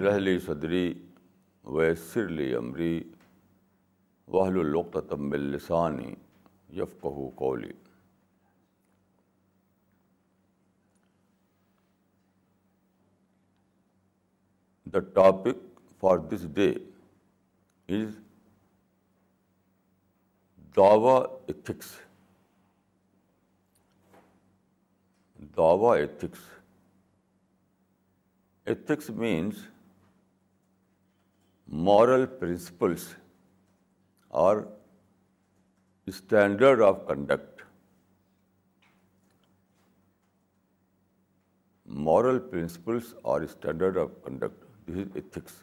لی صدری ویسرلی امری وحلو لوکتا تم بل لسانی یف کہو the topic for this day is دعوا ایتھکس دعوی ethics ethics means moral principles or standard of conduct. Moral principles or standard of conduct. This is ethics.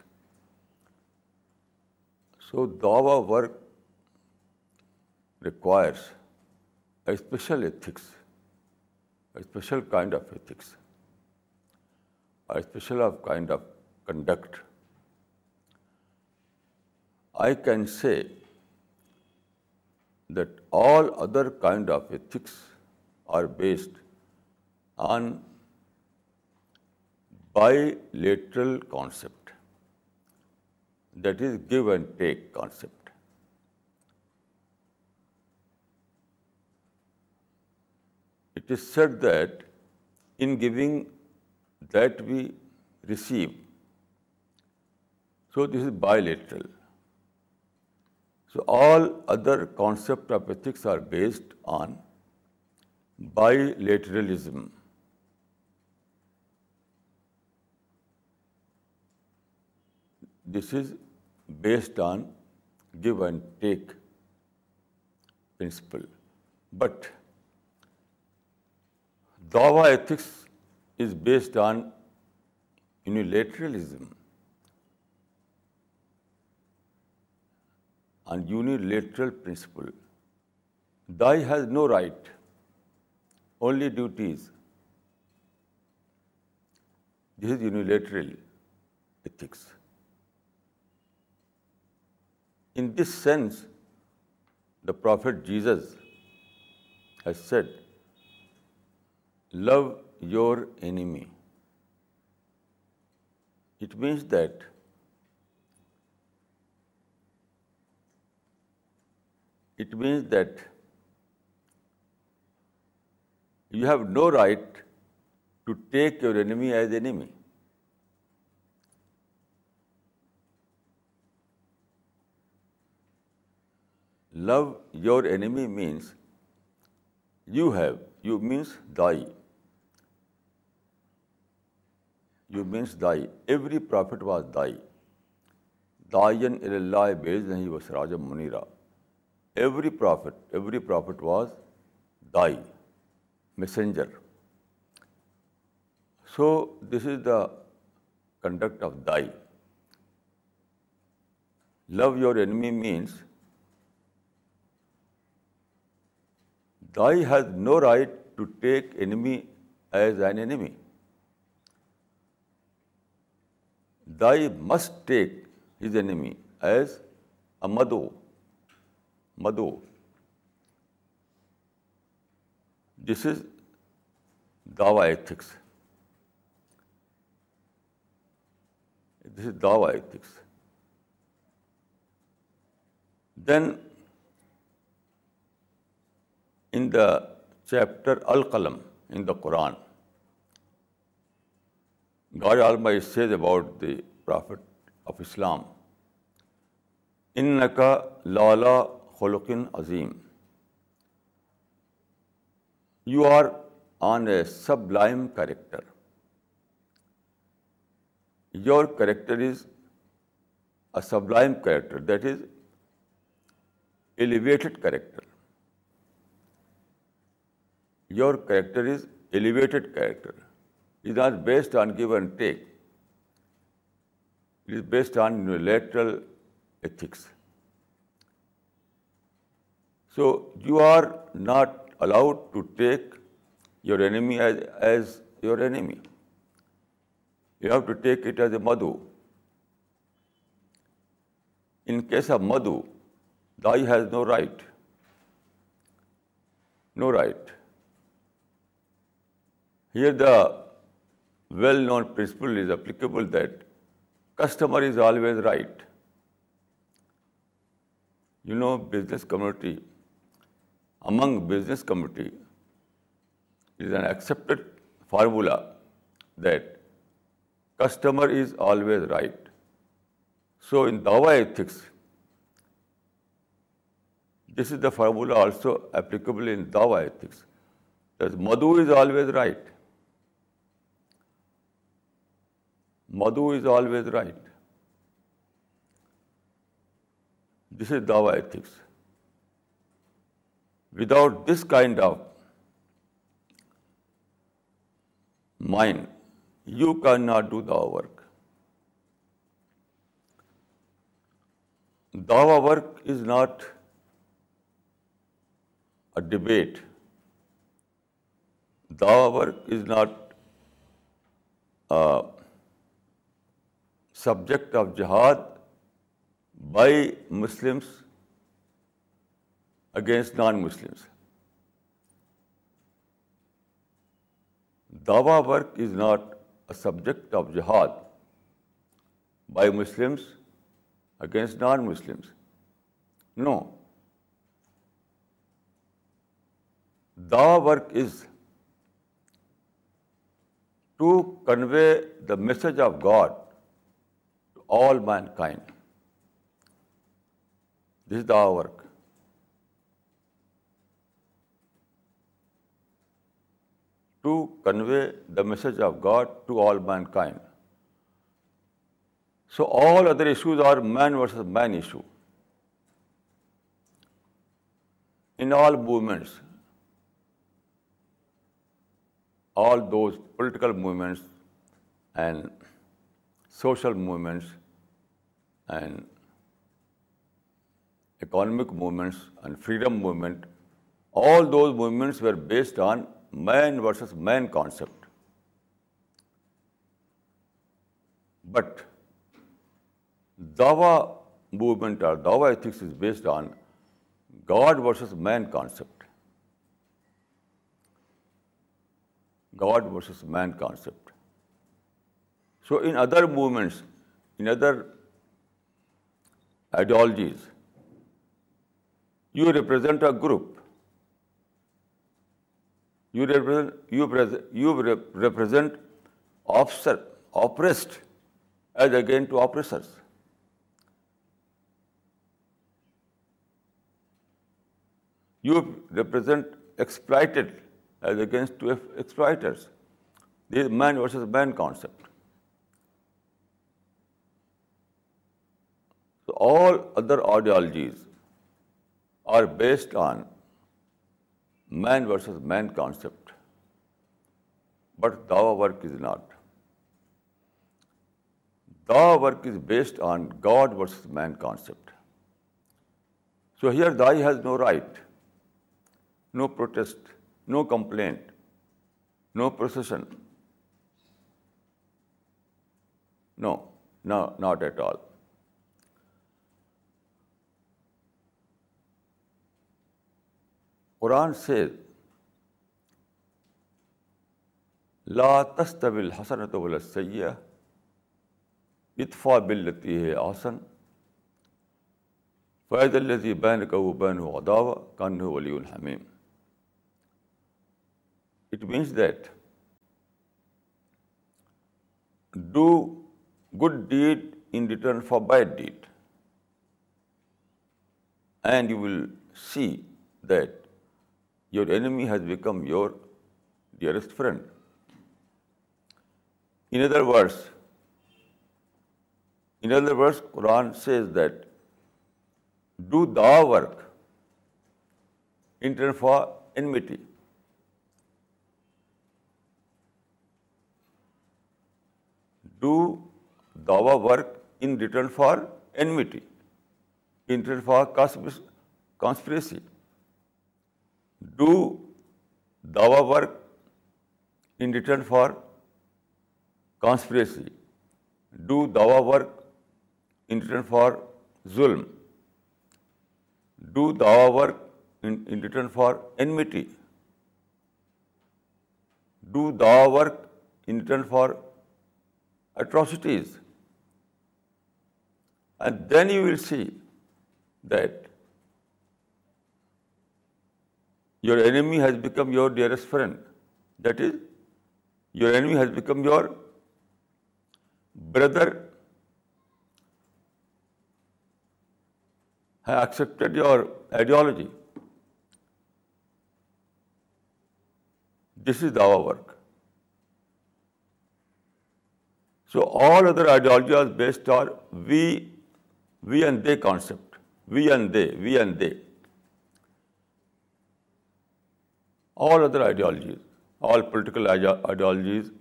So dawa work requires a special ethics, a special kind of ethics, a special kind of conduct. I can say that all other kind of ethics are based on bilateral concept, that is give and take concept. It is said that in giving that we receive, so this is bilateral. So all other concepts of ethics are based on bilateralism. This is based on give and take principle. But Dawah ethics is based on unilateralism. on unilateral principle. Thy has no right, only duties. This is unilateral ethics. In this sense, the Prophet Jesus has said, love your enemy. It means that it means that you have no right to take your enemy as enemy love your enemy means you have you means دائی you means دائی every prophet was دائی دائین اللہ بیز نہیں داً سراجم منیرا every prophet was thy messenger. So this is the conduct of thy. Love your enemy means thy has no right to take enemy as an enemy. Thy must take his enemy as a madhu, مدو this is Dawa ethics this is Dawa ethics then in the chapter القلم in the Quran God almighty says about the prophet of Islam ان کا لالا خلقن عظیم you are on a sublime character your character is a sublime character that is elevated character your character is elevated character is not based on give and take it is based on lateral ethics So you are not allowed to take your enemy as your enemy. You have to take it as a madhu. In case of madhu, Dai has no right. No right. Here the well-known principle is applicable that customer is always right. You know, business community among business community, it is an accepted formula that customer is always right. So in Dawah ethics, this is the formula also applicable in Dawah ethics. That Madhu is always right. Madhu is always right. This is Dawah ethics. Without this kind of mind, you cannot do Dawa work. Dawa work is not a debate. Dawa work is not a subject of jihad by Muslims against non Muslims دعوی work is not a subject of جہاد by Muslims against non Muslims no work is to convey the message of God to all mankind this the work to convey the message of God to all mankind. So all other issues are man versus man issue. In all movements, all those political movements and social movements and economic movements and freedom movement, all those movements were based on man versus man concept but دعوی movement اور دعوی ethics is based on God versus man concept God versus man concept so in other movements in other ideologies you represent a group You represent oppressed as against to oppressors. You represent exploited as against to exploiters. This is man versus man concept. So all other ideologies are based on man versus man concept, but Dawa work is not. Dawa work is based on God versus man concept. So here Dai has no right, no protest, no complaint, no procession. No, not at all. قرآن سے لا طبل حسن تو ولا سیاح اطفا بلتی ہے آسن فیض الطیح بین کو بین اداو کان ولی الحمیم it means that do good deed in return for bad deed and you will see that Your enemy has become your dearest friend. In other words, Quran says that do thy work intended for enmity. Do dawa work in return for enmity, in return for conspiracy. Do دعوا work in return for conspiracy do دعوا work in return for ظلم do دعوا work in return for anti do دعوا work in return for atrocities and then you will see that Your enemy has become your dearest friend. That is, your enemy has become your brother, has accepted your ideology. This is Dawah work. So all other ideologies based on we and they concept. We and they, all other ideologies all political ideologies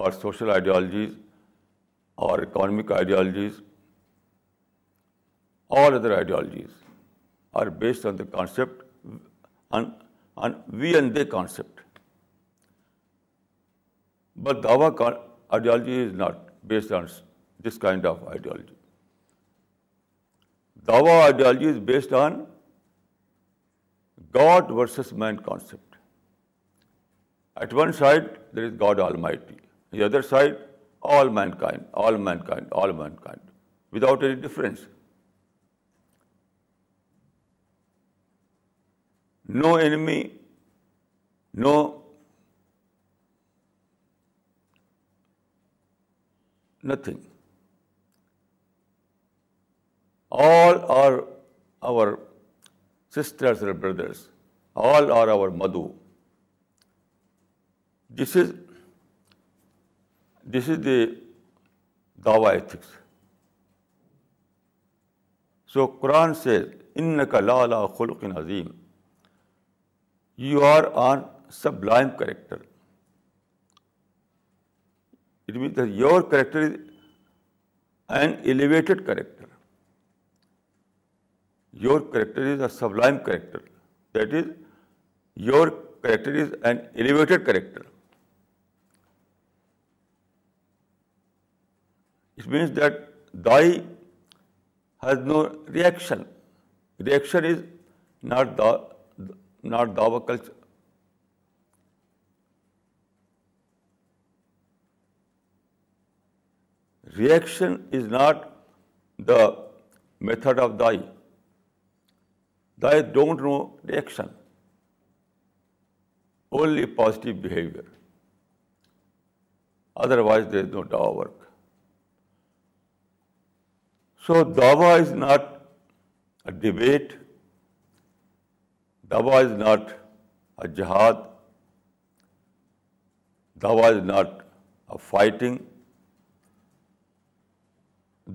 or social ideologies or economic ideologies all other ideologies are based on the concept we and they concept but دعوی ideology is not based on this kind of ideology دعوا ideology is based on God versus man concept At one side, there is God Almighty. The other side, all mankind, all mankind, all mankind, without any difference. No enemy, no nothing. All are our sisters or brothers. All are our Madhu. This is this is the دعوا ethics so قرآن سے ان کا لا خلق عظیم you are on sublime character it that your character is an elevated character your character is a sublime character that is your character is an elevated character It means that thy has no reaction. Reaction is not Dava culture. Reaction is not the method of thy. Thy don't know reaction. Only positive behavior. Otherwise, there is no Dava work. So دعوا is not a debate دعوا is not a جہاد دعوا is not a fighting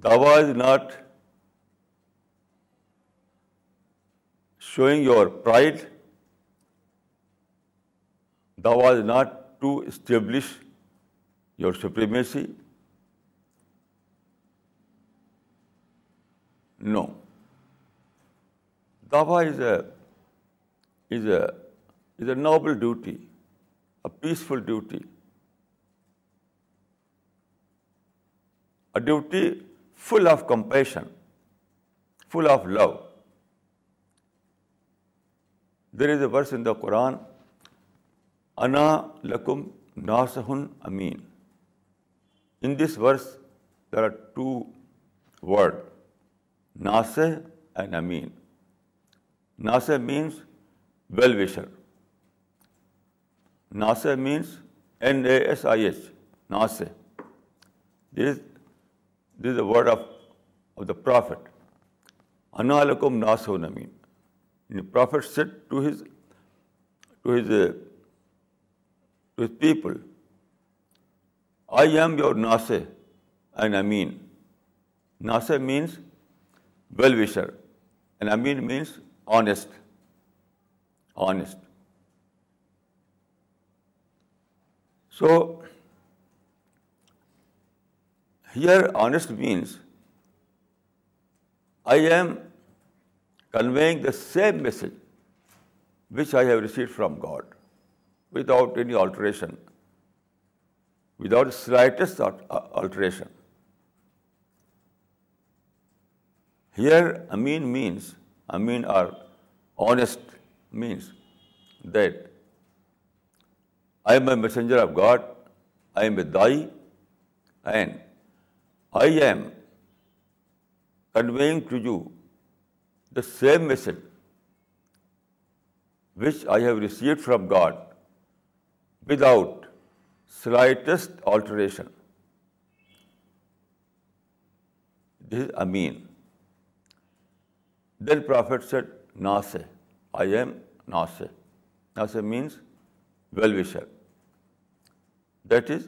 دعوا is not showing your pride دعوا is not to establish your supremacy no دفا is a is a is a noble duty a peaceful duty a duty full of compassion full of love there is a verse in the قرآن انا لکم ناسہن امین in this verse there are two word سے and a means means wisher ناسے means ایچ ناسے this of of the prophet انا said to people I am your ناسے and Amin means means well-wisher. And Amin means honest. Honest. So, here honest means I am conveying the same message which I have received from God without any alteration, without slightest uh, alteration. Here Amin means Amin are honest means that I am a messenger of God I am a دائی and I am conveying to you the same message which I have received from God without slightest alteration this is Amin then prophet said نا سے آئی ایم نا سے نا سے means well-wisher that is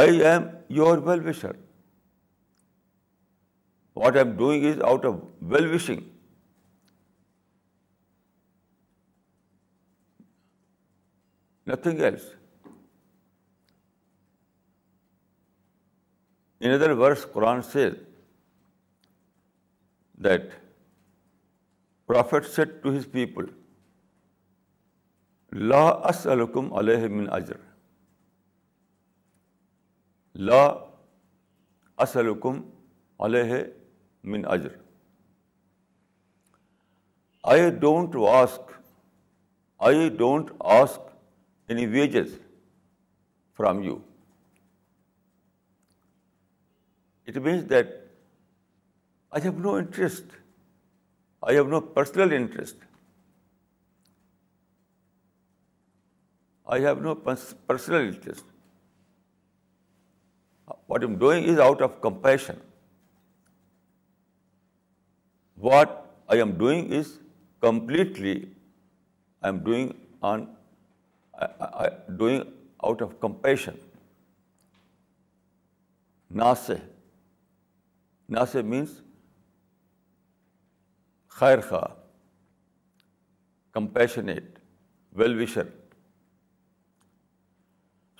I am your well-wisher what am doing is out of well-wishing nothing else another verse قرآن سے that prophet said to his people لا اسلکم من اجر لا اسلکم من اجر I don't ask I don't ask any wages from you it means that I have no interest I have no personal interest I have no personal interest what am doing is out of compassion what I am doing is completely I am doing on doing out of compassion ناسے ناسے means خیر خواہ compassionate well wisher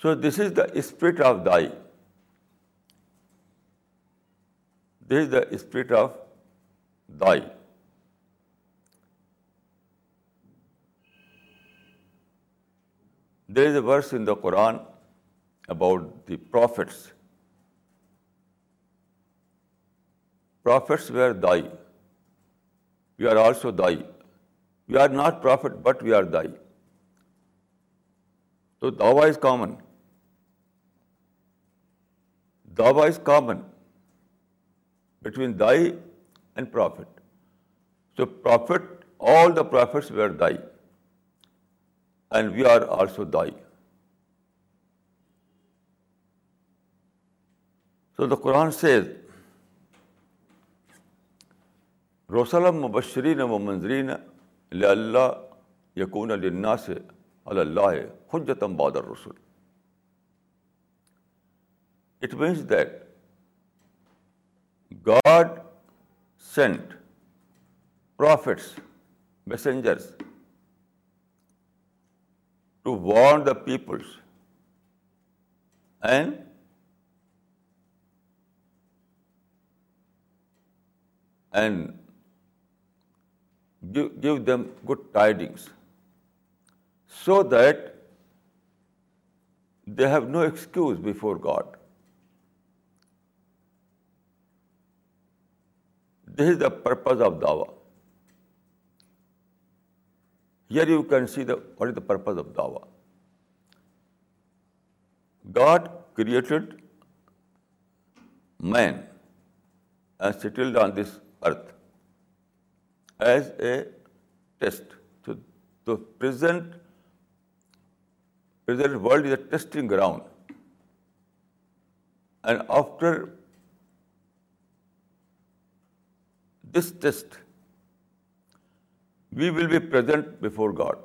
so this is the spirit of دائی this is the spirit of دائی there is a verse in the Quran about the prophets prophets where دائی we are also دائی we are not prophet but we are دائی تو dawah is common dawah is common between دائی and prophet so prophet all the prophets we are دائی and we are also دائی so دا قرآن Cs رسل مبشرین و منظرین اللہ یقون النا سے اللہ حجتم بادر رسول it means that God sent prophets messengers to warn the peoples and and give them good tidings, so that they have no excuse before God. This is the purpose of dawah. Here you can see what is the purpose of dawah. God created man and settled on this earth as a test. So the present world is a testing ground. And after this test, we will be present before God.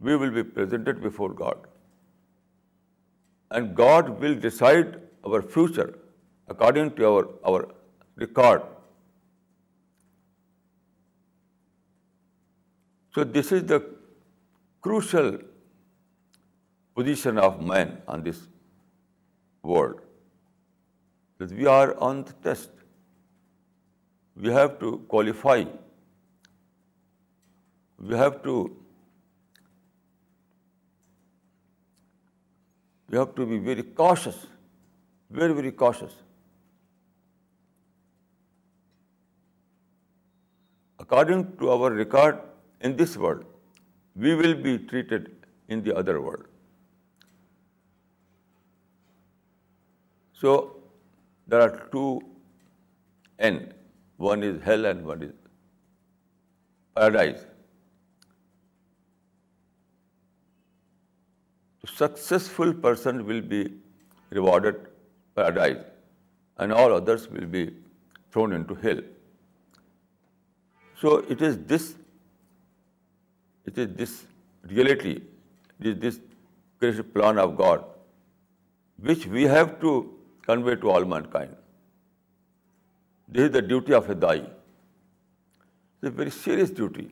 We will be presented before God. And God will decide our future according to our record. So this is the crucial position of man on this world, that we are on the test. We have to qualify. We have to be very cautious, very, very cautious. According to our record in this world, we will be treated in the other world. So there are two ends. One is hell and one is paradise. The successful person will be rewarded paradise and all others will be thrown into hell. So it is this reality, this creation plan of God, which we have to convey to all mankind. This is the duty of a Dai. It's a very serious duty.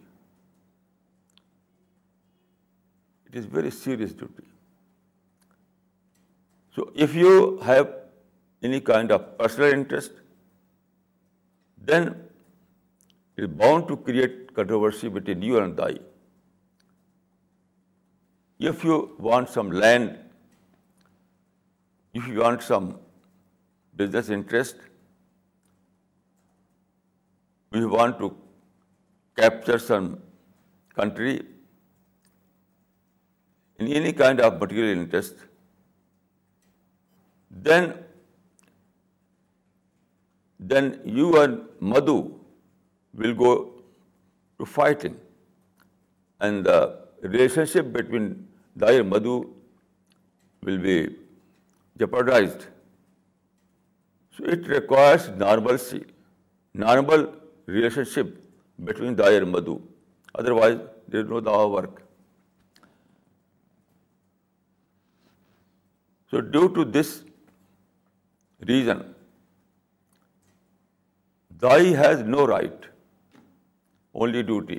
It is very serious duty. So if you have any kind of personal interest, then is bound to create controversy between you and I. If you want some land, if you want some business interest, we want to capture some country, in any kind of material interest, then you and Madhu will go to fighting. And the relationship between Dai and Madhu will be jeopardized. So it requires normalcy, normal relationship between Dai and Madhu. Otherwise, there is no Dawa work. So due to this reason, Dai has no right only duty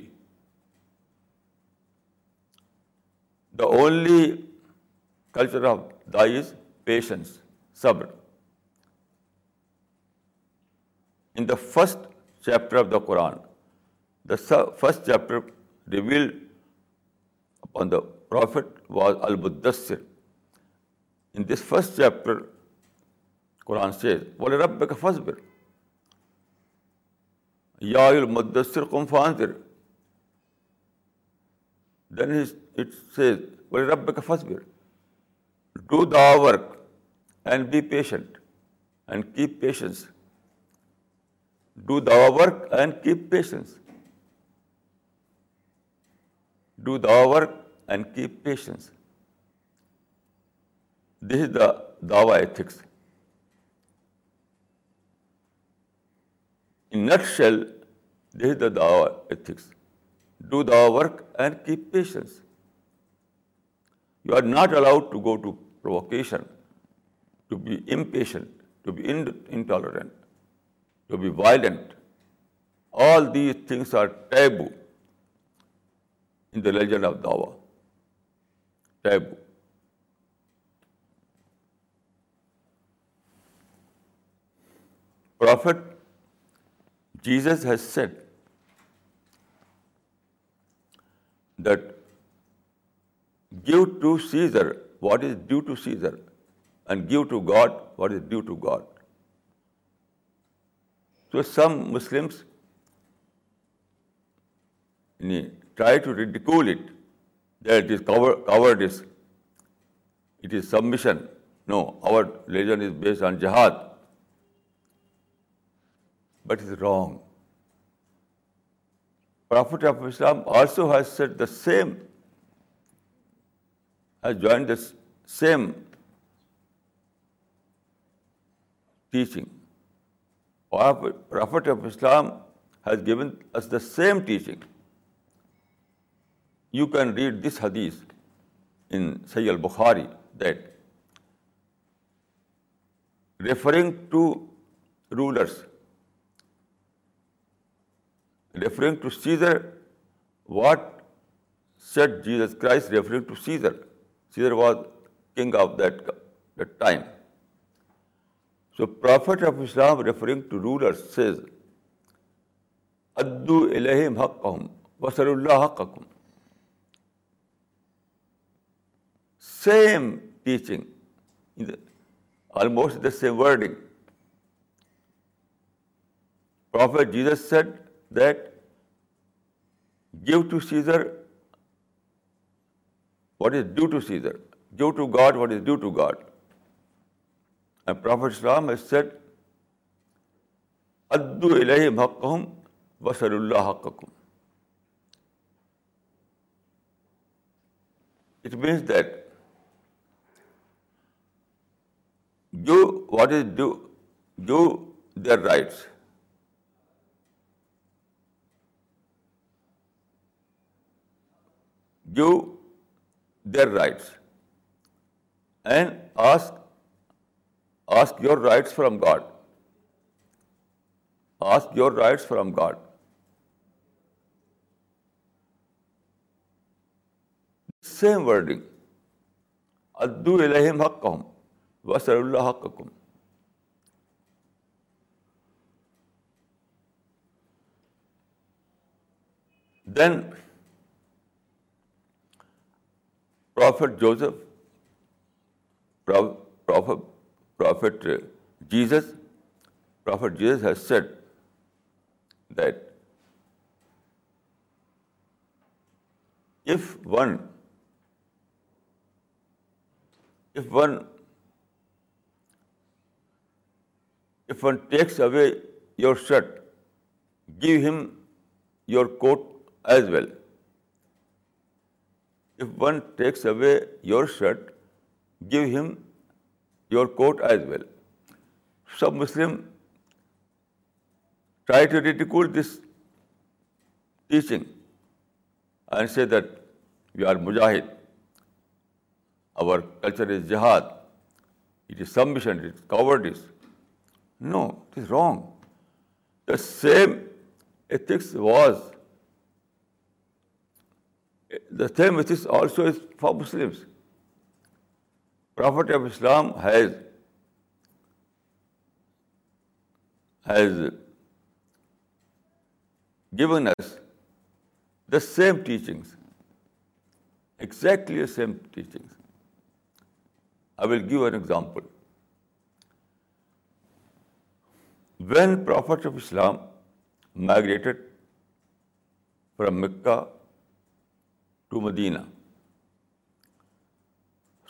the only culture of داز patience صبر in the first chapter of the Quran the first chapter reveal was البدسر in this first chapter قرآن سے first پیر یا المدثر قم فانذر then it says ول رب کا فسٹ بر do the work and be patient and keep patience do the work and keep patience do the work and keep patience this is the Dawa ethics Nutshell, this is the Dawa ethics. Do Dawa work and keep patience. You are not allowed to go to provocation, to be impatient, to be intolerant, to be violent. All these things are taboo in the religion of Dawa. Taboo. Prophet Jesus has said that give to Caesar what is due to Caesar and give to God what is due to God. So some Muslims try to ridicule it, that it is cowardice, it is submission. No, our religion is based on jihad. But is wrong prophet of Islam also has said the same has join the same teaching prophet of Islam has given us the same teaching you can read this حدیث in سید البخاری that referring to rulers referring to Caesar what said Jesus Christ referring to Caesar Caesar was king of that that time so prophet of Islam referring to ruler says ادو حق ہم وسل اللہ حق حکم same teaching almost the same wording prophet Jesus said that give to Caesar what is due to Caesar give to God what is due to God and prophet Islam is said ادو الحم حق ہوں وسل اللہ حق it means that جو what is due جو their rights ask your rights from God your rights from God same wording ادو الحم حقم وسر اللہ کم دین Prophet Joseph, Prophet Jesus has said that if one takes away your shirt, give him your coat as well. If one takes away your shirt give him your coat as well sub Muslim try to ridicule this teaching I see that we are Mujahid our culture is جہاد it is submission mission it is coward is no it is wrong the same ethics was The same it is also is for Muslims. Prophet of Islam has given us the same teachings, exactly the same teachings. I will give an example. When Prophet of Islam migrated from Mecca to Medina.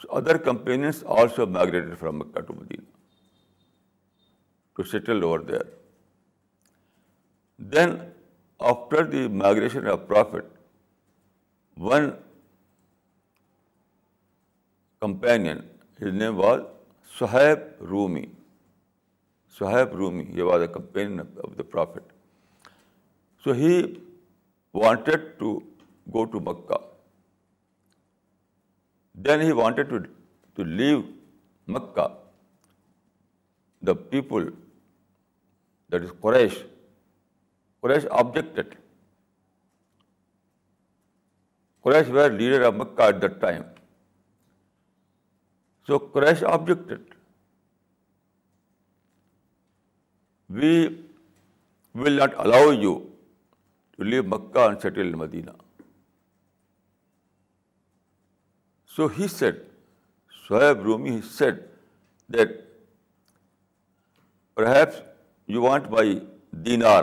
So other companions also migrated from Mecca to Medina to settle over there. Then after the migration of Prophet, one companion, his name was Suhaib Rumi. Suhaib Rumi, he was a companion of the Prophet. So he wanted to go to Mecca. Then he wanted to to leave Mecca the people that is Quraysh Quraysh objected Quraysh were leader of Mecca at that time so Quraish objected we will not allow you to leave Mecca and settle Medina so he said so have Rumi said that you want by dinar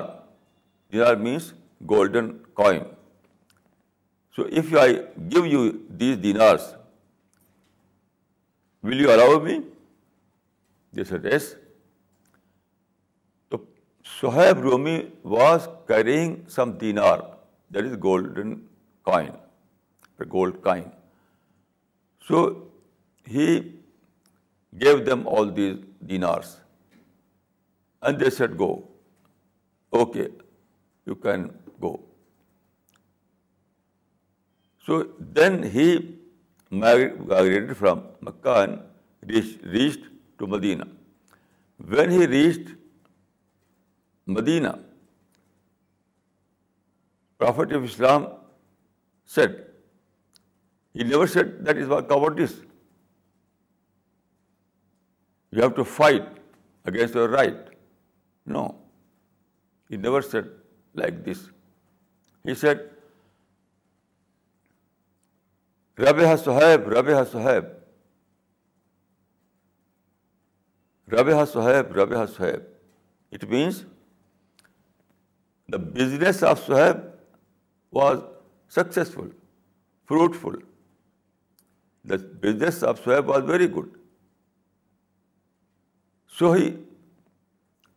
dinar means golden coin so if you I give you these dinar will you allow me this ارسو Rumi was carrying some then are that is golden coin gold coin so he give them all these dinars and they said go okay you can go so then he migrated from Mecca reached to Medina when he reached Medina prophet of Islam said he never said that is why وورٹ you have to fight against your right no he never said like this he said رب ہا سہیب رب ہا سہیب رب ہا سہیب رب ہا Suhaib it means the business of Suhaib was successful fruitful The business of Shoaib was very good. So he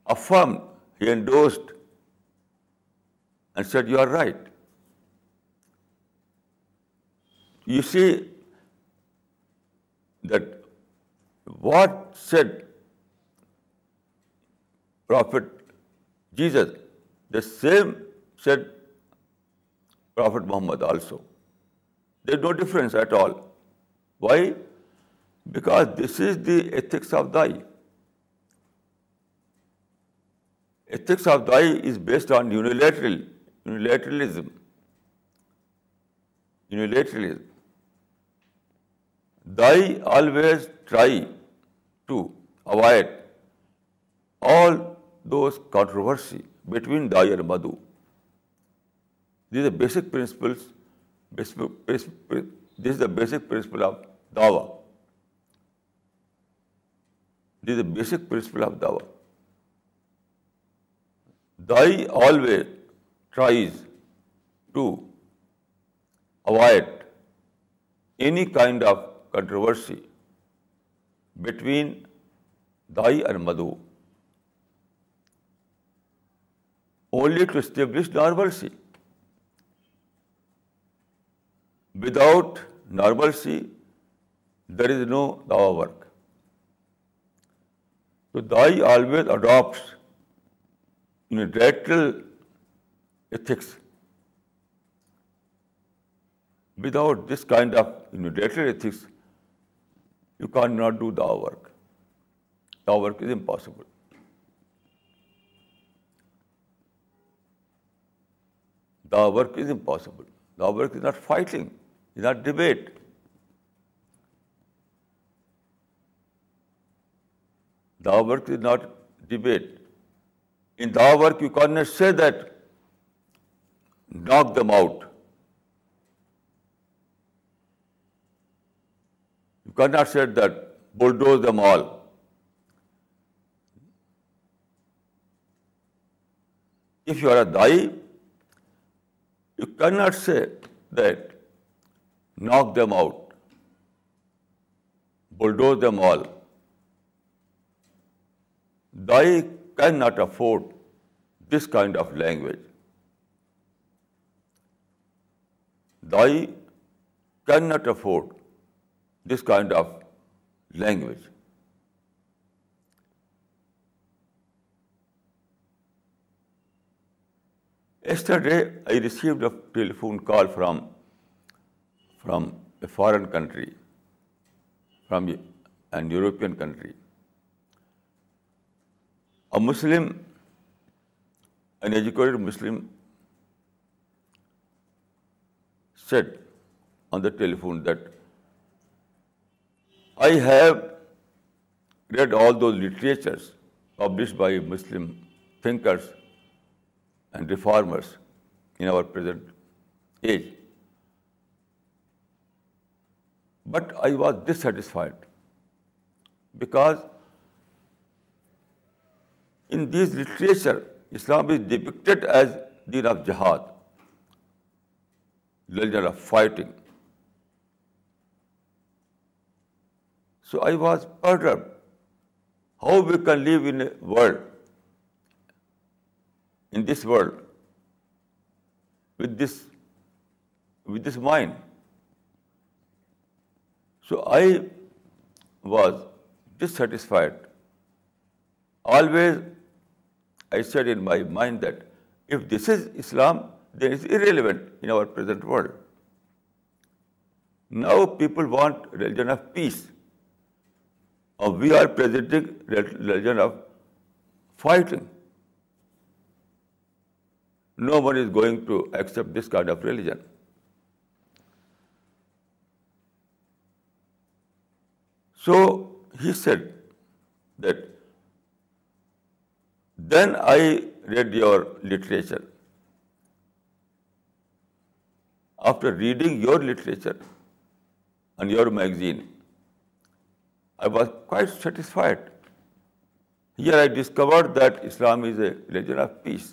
affirmed, he endorsed and said, you are right. You see that what said Prophet Jesus, the same said Prophet Muhammad also. There is no difference at all. Why? Because this is the ethics of Thy. Ethics of Thy is based on unilateralism. Thy always try to avoid all those controversy between Thy and Madhu. These are basic principles, this is the basic principle of dawah. This is the basic principle of dawah. Da'i always tries to avoid any kind of controversy between da'i and madhu, only to establish normalcy. Without normalcy, there is no Dava work. So, Dai always adopts unilateral ethics. Without this kind of unilateral ethics, you cannot do Dava work. Dava work is impossible. Dava work is impossible. Dava work is not fighting is not debate. Thy work is not debate. In thy work, you cannot say that knock them out. You cannot say that bulldoze them all. If you are a Dai, you cannot say that knock them out, bulldoze them all. They cannot afford this kind of language. They cannot afford this kind of language. Yesterday, I received a telephone call from from a foreign country, from an European country. A Muslim, an educated Muslim, said on the telephone that I have read all those literatures published by Muslim thinkers and reformers in our present age. But I was dissatisfied because in this literature, Islam is depicted as deen of jihad, religion of fighting. So I was perturbed how we can live in a world, in this world, with this mind. So I was dissatisfied. Always I said in my mind that if this is Islam, then it's irrelevant in our present world. Now people want religion of peace, or we are presenting religion of fighting. No one is going to accept this kind of religion. So he said that, then I read your literature. After reading your literature and your magazine, I was quite satisfied. Here I discovered that Islam is a religion of peace.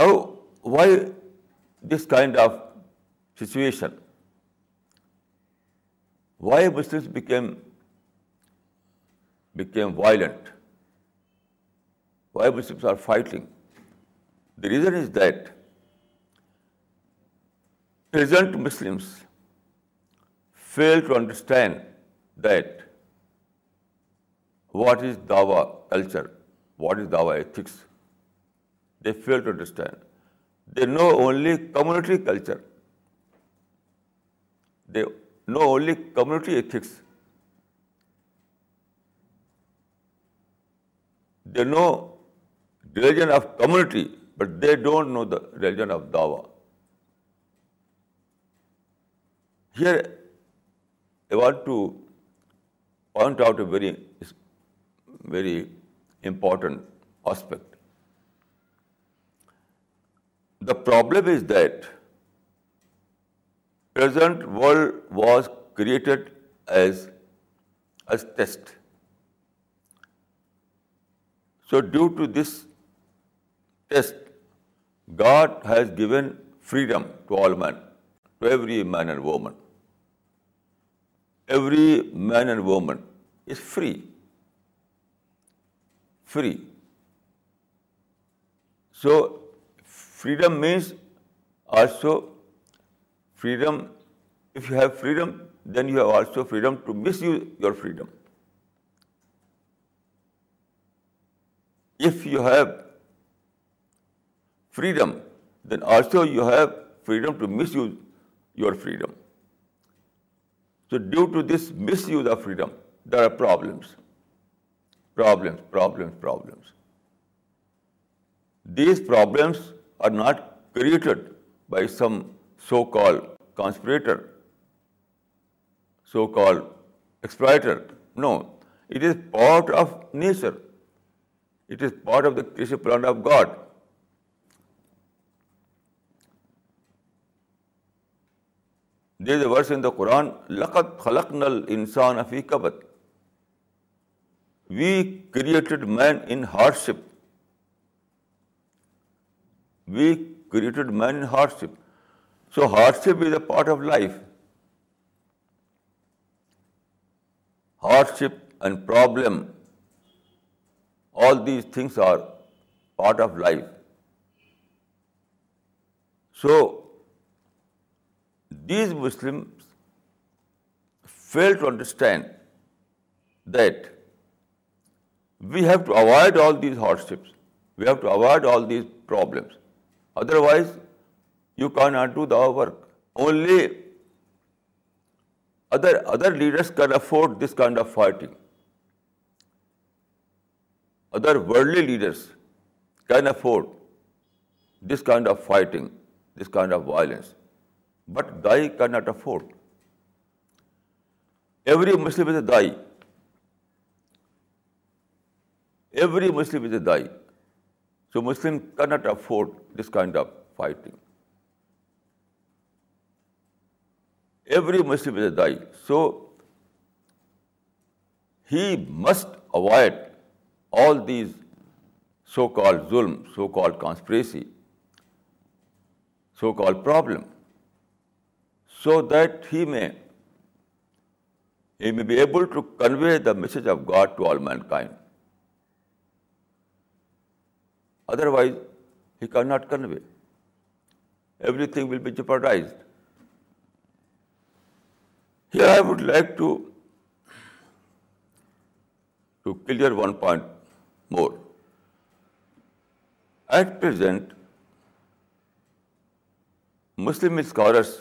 Now, why this kind of situation? Why Muslims became violent? Why Muslims are fighting? The reason is that present Muslims fail to understand that what is Dawah culture, what is Dawah ethics. They fail to understand. They know only community culture. They no only community ethics. They know the religion of community, but they don't know the religion of Dawah. Here, I want to point out a very, very important aspect. The problem is that present world was created as a test. So due to this test, God has given freedom to all men, to every man and woman. Every man and woman is free. So freedom means also Freedom, if you have freedom, then you have also freedom to misuse your freedom. If you have freedom, then also you have freedom to misuse your freedom. So due to this misuse of freedom, there are problems. These problems are not created by some so called conspirator so called exploiter no it is part of nature it is part of the plan of God the verse in the Quran لقت خلق نل انسان افی کبت we created man in hardship we created man in hardship So hardship is a part of life. Hardship and problem, all these things are part of life. So these Muslims fail to understand that we have to avoid all these hardships. We have to avoid all these problems. Otherwise, you cannot do the work. Only other leaders can afford this kind of fighting. Other worldly leaders can afford this kind of fighting, this kind of violence. But Dai cannot afford. Every Muslim is a Dai. Every Muslim is a Dai. So Muslim cannot afford this kind of fighting. Every Muslim is a Da'i. So he must avoid all these so-called zulm, so-called conspiracy, so-called problem, so that he may be able to convey the message of God to all mankind. Otherwise, he cannot convey. Everything will be jeopardized. Here I would like to to clear one point more at present Muslim scholars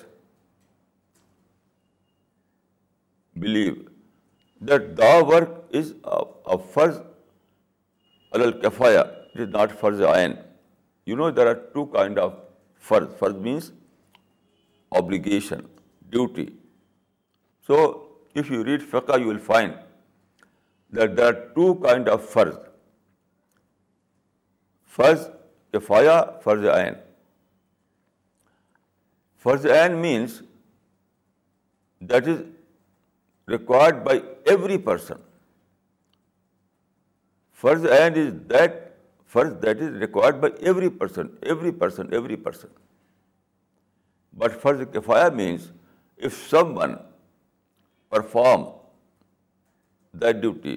believe that the work is a فرض الفایا not فرض آئین you know there are two kind of فرض فرض means obligation duty so if you read فقہ you will find that there are two kind of فرض فرض کفایا فرض عین فرض عین means that is required by every person فرض عین از دیٹ فرض that is required by every person every person every person but فرض کفایا means if someone perform that duty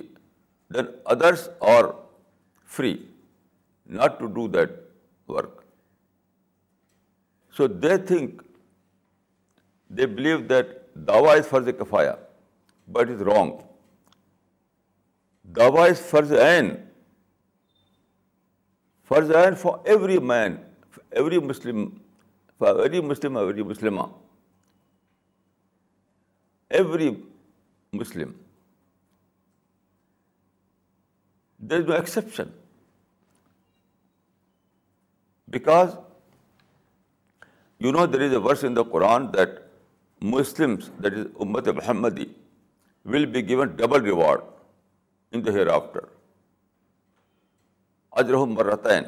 then others are free not to do that work so they think they believe that دوا is فرض کفایا but is wrong دوا is فرض N فرض N for every man every Muslim for every Muslim every Muslim every Muslim there is no exception because you know there is a verse in the Quran that Muslim that is امت محمدی will be given double reward in the hereafter اجرح مرتین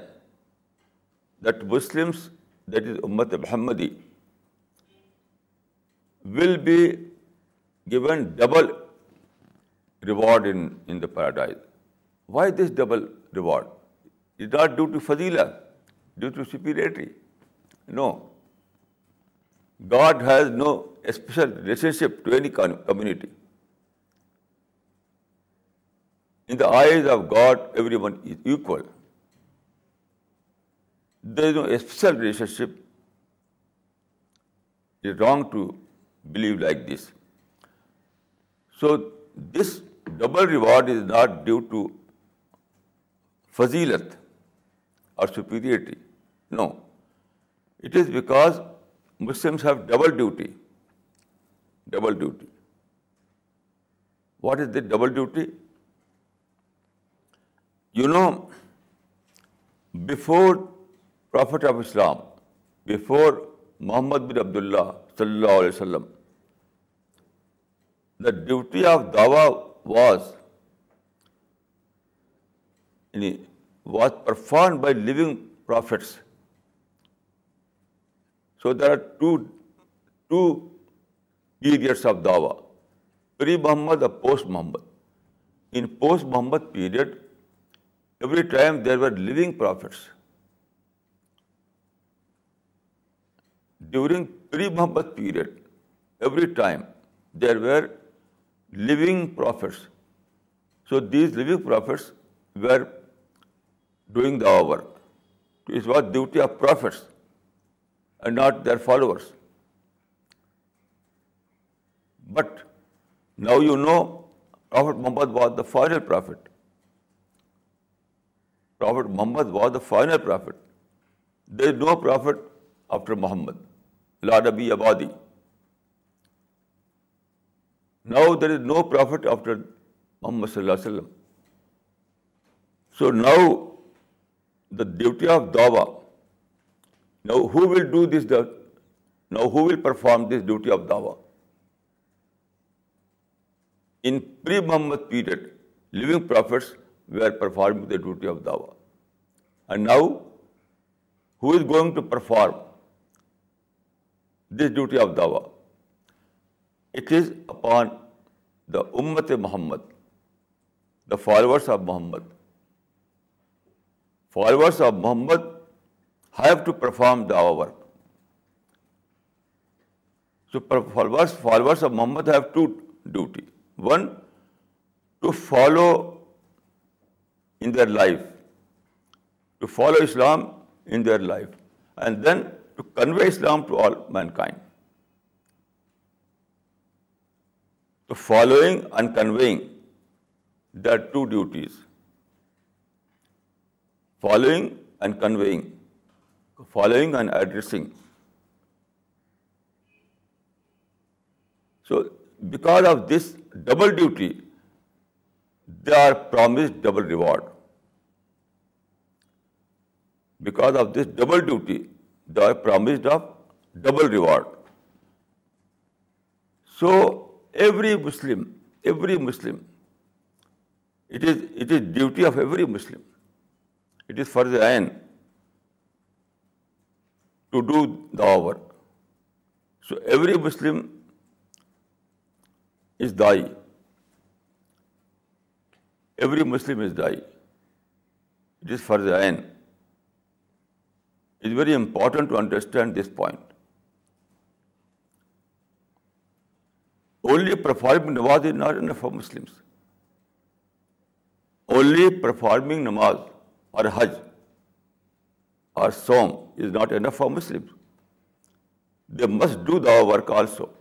that Muslims that is امت محمدی will be given double reward in the paradise. Why this double reward? It's not due to fadila, due to superiority. No. God has no special relationship to any community. In the eyes of God, everyone is equal. There is no special relationship. It is wrong to believe like this. So this double reward is not due to فضیلت or superiority no it is because Muslims have double duty double duty what is the double duty you know before prophet of Islam before Muhammad بن عبد اللہ صلی اللہ علیہ وسلم the duty of دعوا was یعنی was perform by living prophets so there are two two periods of دعوا pre Muhammad or post Muhammad in post Muhammad period every time there are living prophets during pre Muhammad period every time there were living prophets so these living prophets we are doing the our to us was duty of prophets and not their followers but now you know prophet Muhammad was the final prophet prophet Muhammad was the final prophet there is no prophet after Muhammad لاڈ ابی آبادی now there is no prophet after Muhammad صلی اللہ علیہ وسلم so now the duty of دعوا now who will do this the now who will perform this duty of دعوا in pre Muhammad period living prophets we are performing the duty of دعوا and now who is going to perform this duty of دعوا it is upon the امت Muhammad the followers of Muhammad followers of Muhammad have to perform the so followers followers of Muhammad have to duty one to follow in their life to follow Islam in their life and then to convey Islam to all mankind So following and conveying, there are two duties. Following and conveying. Following and addressing. So because of this double duty, they are promised double reward. Because of this double duty, they are promised of double reward. So every Muslim every Muslim it is it is duty of every Muslim it is for the N to do the our so every Muslim is دائی every Muslim is دائی it is for the N is very important to understand this point only performing نماز is not enough for Muslims only performing نماز or حج or سوم is not enough for Muslim they must do the work also